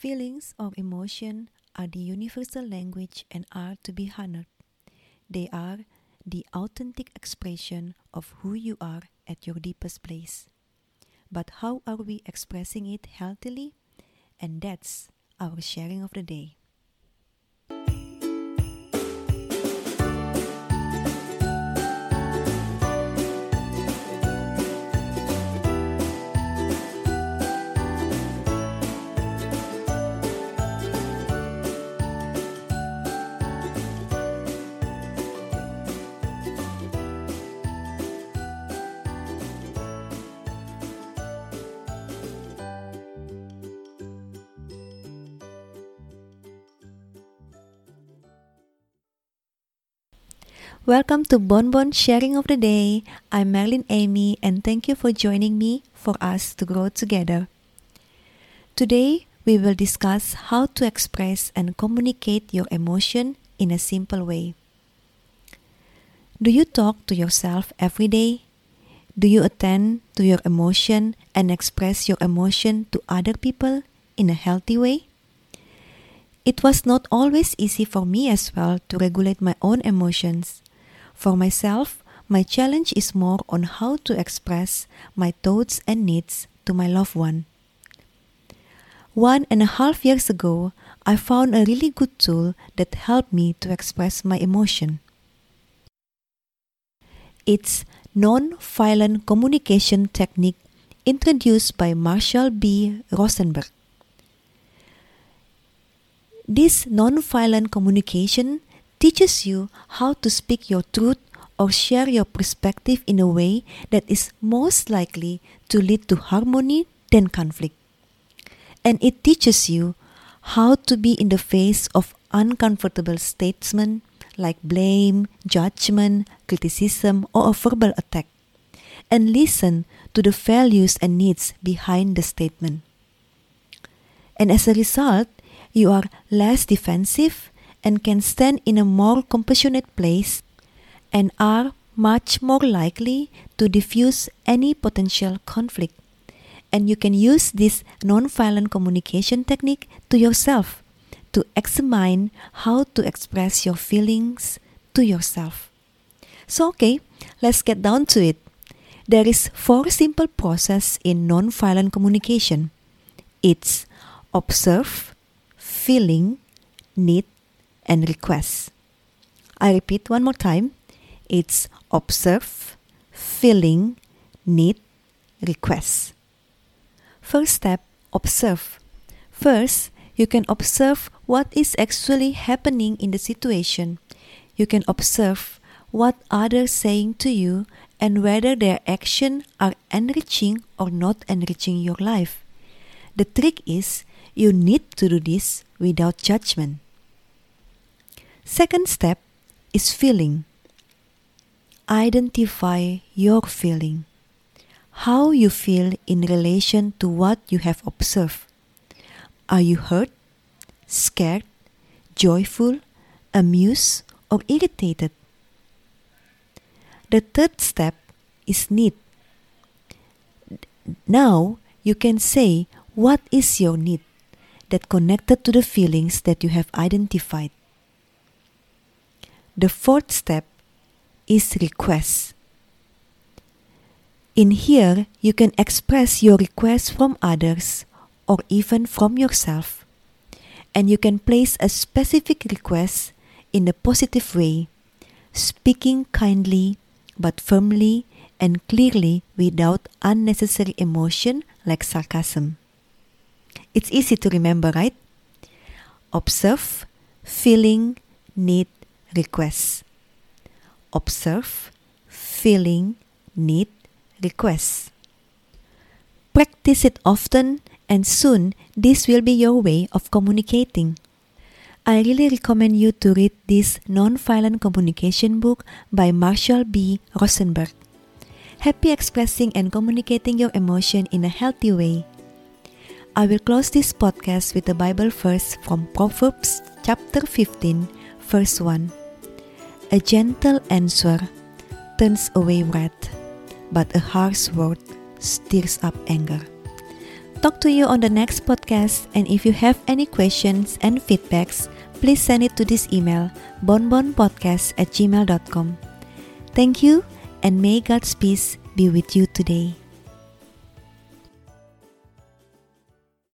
Feelings of emotion are the universal language and are to be honored. They are the authentic expression of who you are at your deepest place. But how are we expressing it healthily? And that's our sharing of the day. Welcome to Bonbon Sharing of the Day. I'm Marilyn Amy and thank you for joining me for us to grow together. Today, we will discuss how to express and communicate your emotion in a simple way. Do you talk to yourself every day? Do you attend to your emotion and express your emotion to other people in a healthy way? It was not always easy for me as well to regulate my own emotions. For myself, my challenge is more on how to express my thoughts and needs to my loved one. One and a half years ago, I found a really good tool that helped me to express my emotion. It's non-violent communication technique introduced by Marshall B. Rosenberg. This non-violent communication teaches you how to speak your truth or share your perspective in a way that is most likely to lead to harmony than conflict. And it teaches you how to be in the face of uncomfortable statements like blame, judgment, criticism, or a verbal attack, and listen to the values and needs behind the statement. And as a result, you are less defensive and can stand in a more compassionate place and are much more likely to diffuse any potential conflict. And you can use this non-violent communication technique to yourself to examine how to express your feelings to yourself. So okay, let's get down to it. There is four simple process in non-violent communication. It's observe, feeling, need, and request. I repeat one more time. It's observe, feeling, need, request. First step, observe. First, you can observe what is actually happening in the situation. You can observe what others saying to you and whether their action are enriching or not enriching your life. The trick is you need to do this without judgment. Second step is feeling. Identify your feeling. How you feel in relation to what you have observed. Are you hurt, scared, joyful, amused, or irritated? The third step is need. Now you can say what is your need that connected to the feelings that you have identified. The fourth step is request. In here, you can express your request from others or even from yourself, and you can place a specific request in a positive way, speaking kindly but firmly and clearly without unnecessary emotion like sarcasm. It's easy to remember, right? Observe, feeling, need, request. Observe, feeling, need, request. Practice it often, and soon this will be your way of communicating. I really recommend you to read this non-violent communication book by Marshall B. Rosenberg. Happy expressing and communicating your emotion in a healthy way. I will close this podcast with a Bible verse from Proverbs chapter 15, verse 1. A gentle answer turns away wrath, but a harsh word stirs up anger. Talk to you on the next podcast. And if you have any questions and feedbacks, please send it to this email bonbonpodcast at gmail.com. Thank you, and may God's peace be with you today.